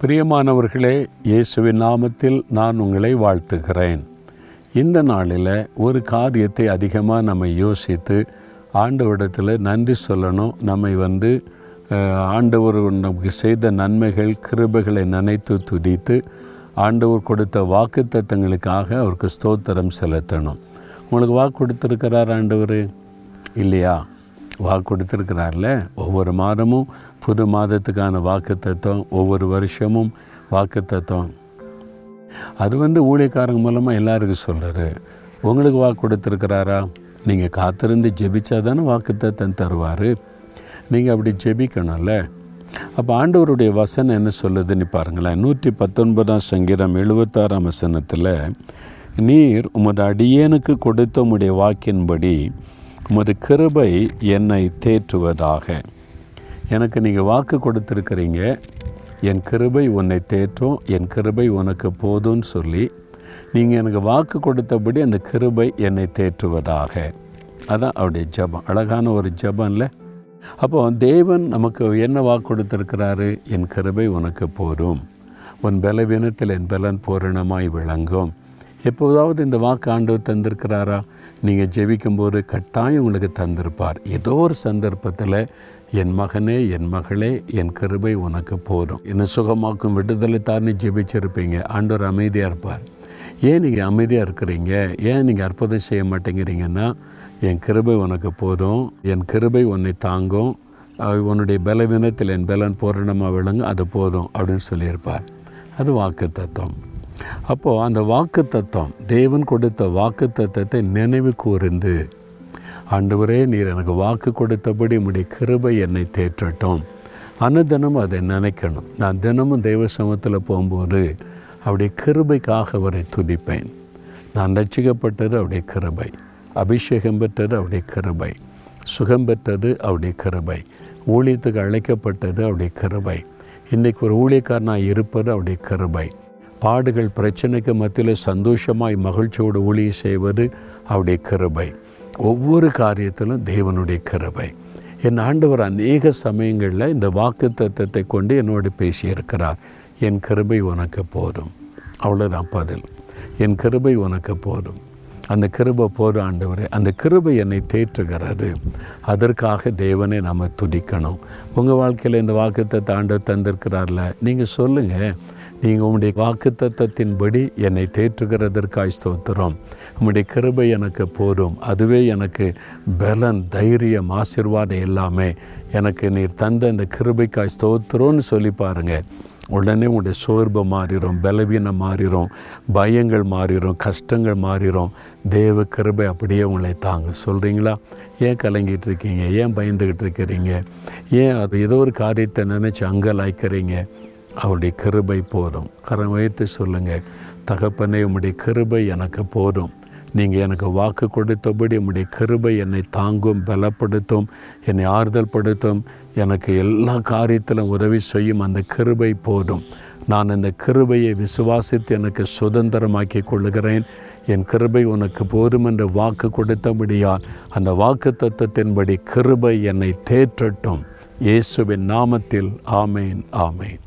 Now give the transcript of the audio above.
பிரியமானவர்களே இயேசுவின் நாமத்தில் நான் உங்களை வாழ்த்துகிறேன். இந்த நாளில் ஒரு காரியத்தை அதிகமாக நம்ம யோசித்து ஆண்டவரிடத்தில் நன்றி சொல்லணும். நம்மை வந்து ஆண்டவர் நமக்கு செய்த நன்மைகள் கிருபைகளை நினைத்து துதித்து ஆண்டவர் கொடுத்த வாக்கு தத்தங்களுக்காக அவருக்கு ஸ்தோத்திரம் செலுத்தணும். உங்களுக்கு வாக்கு கொடுத்துருக்கிறார் ஆண்டவர்? இல்லையா? வாக்கு கொடுத்துருக்கிறார்ல ஒவ்வொரு மாதமும் புது மாதத்துக்கான வாக்கு தத்துவம் ஒவ்வொரு வருஷமும் வாக்கு தத்துவம் அது வந்து ஊழியக்காரங்க மூலமாக எல்லாருக்கும் சொல்கிறாரு உங்களுக்கு வாக்கு கொடுத்துருக்கிறாரா நீங்கள் காத்திருந்து ஜெபிச்சா தானே வாக்கு தத்துவம் தருவார். நீங்கள் அப்படி ஜெபிக்கணும்ல? அப்போ ஆண்டவருடைய வசனம் என்ன சொல்லுதுன்னு பாருங்களேன். நூற்றி பத்தொன்பதாம் சங்கீதம் எழுபத்தாறாம் வசனத்தில் நீர் உமது அடியேனுக்கு கொடுத்த உடைய வாக்கின்படி உமது கிருபை என்னை தேற்றுவதாக. எனக்கு நீங்கள் வாக்கு கொடுத்துருக்கிறீங்க. என் கிருபை உன்னை தேற்றும். என் கிருபை உனக்கு போதும்னு சொல்லி நீங்கள் எனக்கு வாக்கு கொடுத்தபடி அந்த கிருபை என்னை தேற்றுவதாக. அதான் அவருடைய ஜெபம். அழகான ஒரு ஜெபம் இல்லை? அப்போ தேவன் நமக்கு என்ன வாக்கு கொடுத்துருக்கிறாரு? என் கிருபை உனக்கு போதும் உன் பலவீனத்தில் என் பலன் பூரணமாய் விளங்கும். எப்போதாவது இந்த வாக்கு ஆண்டவர் தந்திருக்கிறாரா? நீங்கள் ஜெபிக்கும்போது கட்டாயம் உங்களுக்கு தந்திருப்பார். ஏதோ ஒரு சந்தர்ப்பத்தில் என் மகனே என் மகளே என் கிருபை உனக்கு போதும். என்ன சுகமாக்கும் விடுதலை தானே ஜெபிச்சிருப்பீங்க. ஆண்டவர் அமைதியாக இருப்பார். ஏன் நீங்கள் அமைதியாக இருக்கிறீங்க? ஏன் நீங்கள் அற்புதம் செய்ய மாட்டேங்கிறீங்கன்னா என் கிருபை உனக்கு போதும். என் கிருபை உன்னை தாங்கும். உன்னுடைய பலவீனத்தில் என் பலன் பூரணமாக விளங்கும். அது போதும். அப்படின்னு சொல்லியிருப்பார். அது வாக்கு தத்துவம். அப்போது அந்த வாக்கு தத்துவம் தேவன் கொடுத்த வாக்கு தத்துவத்தை நினைவு கூர்ந்து ஆண்டவரே நீர் எனக்கு வாக்கு கொடுத்தபடி உடைய கிருபை என்னை தேற்றட்டும். அனுதினமும் அதை நினைக்கணும். நான் தினமும் தெய்வ சமத்தில் போகும்போது அவருடைய கிருபைக்காக அவரை துதிப்பேன். நான் ரட்சிக்கப்பட்டது அவருடைய கிருபை. அபிஷேகம் பெற்றது அவருடைய கிருபை. சுகம் பெற்றது அவருடைய கிருபை. ஊழியத்துக்கு அழைக்கப்பட்டது அவருடைய கிருபை. இன்றைக்கு ஒரு ஊழியக்காரனாக இருப்பது அவருடைய கிருபை. பாடுகள் பிரச்சனைக்கு மத்தியில் சந்தோஷமாய் மகிழ்ச்சியோடு ஒளியை செய்வது அவருடைய கிருபை. ஒவ்வொரு காரியத்திலும் தேவனுடைய கிருபை. என் ஆண்டவர் அநேக சமயங்களில் இந்த வாக்கு தத்துவத்தை கொண்டு என்னோடு பேசியிருக்கிறார். என் கிருபை உனக்கு போதும். அவ்வளோதான் பதில். என் கிருபை உனக்கு போதும். அந்த கிருபை போதும் ஆண்டவரே. அந்த கிருபை என்னை தேற்றுகிறது. அதற்காக தேவனை நம்ம துடிக்கணும் உங்கள் வாழ்க்கையில் இந்த வாக்குத்தத்தை ஆண்டவர் தந்திருக்கிறார்ல. நீங்கள் சொல்லுங்கள் நீங்கள் உம்முடைய வாக்கு தத்தத்தின்படி என்னை தேற்றுகிறதற்காய் ஸ்தோத்திரம். உம்முடைய கிருபை எனக்கு போதும். அதுவே எனக்கு பலன் தைரியம் ஆசிர்வாதம் எல்லாமே எனக்கு நீர் தந்த இந்த கிருபைக்காய் ஸ்தோத்திரம்னு சொல்லி பாருங்கள் உடனே உங்களுடைய சோர்வு மாறிடும் பலவீனம் மாறிடும் பயங்கள் மாறிடும் கஷ்டங்கள் மாறிடும் தேவ கிருபை அப்படியே உங்களை தாங்க. சொல்கிறீங்களா ஏன் கலங்கிட்டு இருக்கீங்க? ஏன் பயந்துக்கிட்டு இருக்கிறீங்க? ஏன் அது ஏதோ ஒரு காரியத்தை நினச்சி அங்கலாய்க்கிறீங்க? அவருடைய கிருபை போதும். கரம் வைத்து சொல்லுங்கள் தகப்பனே உம்முடைய கிருபை எனக்கு போதும். நீங்கள் எனக்கு வாக்கு கொடுத்தபடி உம்முடைய கிருபை என்னை தாங்கும் பலப்படுத்தும் என்னை ஆறுதல் படுத்தும். எனக்கு எல்லா காரியத்திலும் உதவி செய்யும் அந்த கிருபை போதும். நான் அந்த கிருபையை விசுவாசித்து எனக்கு சுதந்திரமாக்கி கொள்ளுகிறேன். என் கிருபை உனக்கு போதும் என்று வாக்கு கொடுத்தபடியால் அந்த வாக்கு தத்துவத்தின்படி கிருபை என்னை தேற்றட்டும். இயேசுவின் நாமத்தில் ஆமேன் ஆமேன்.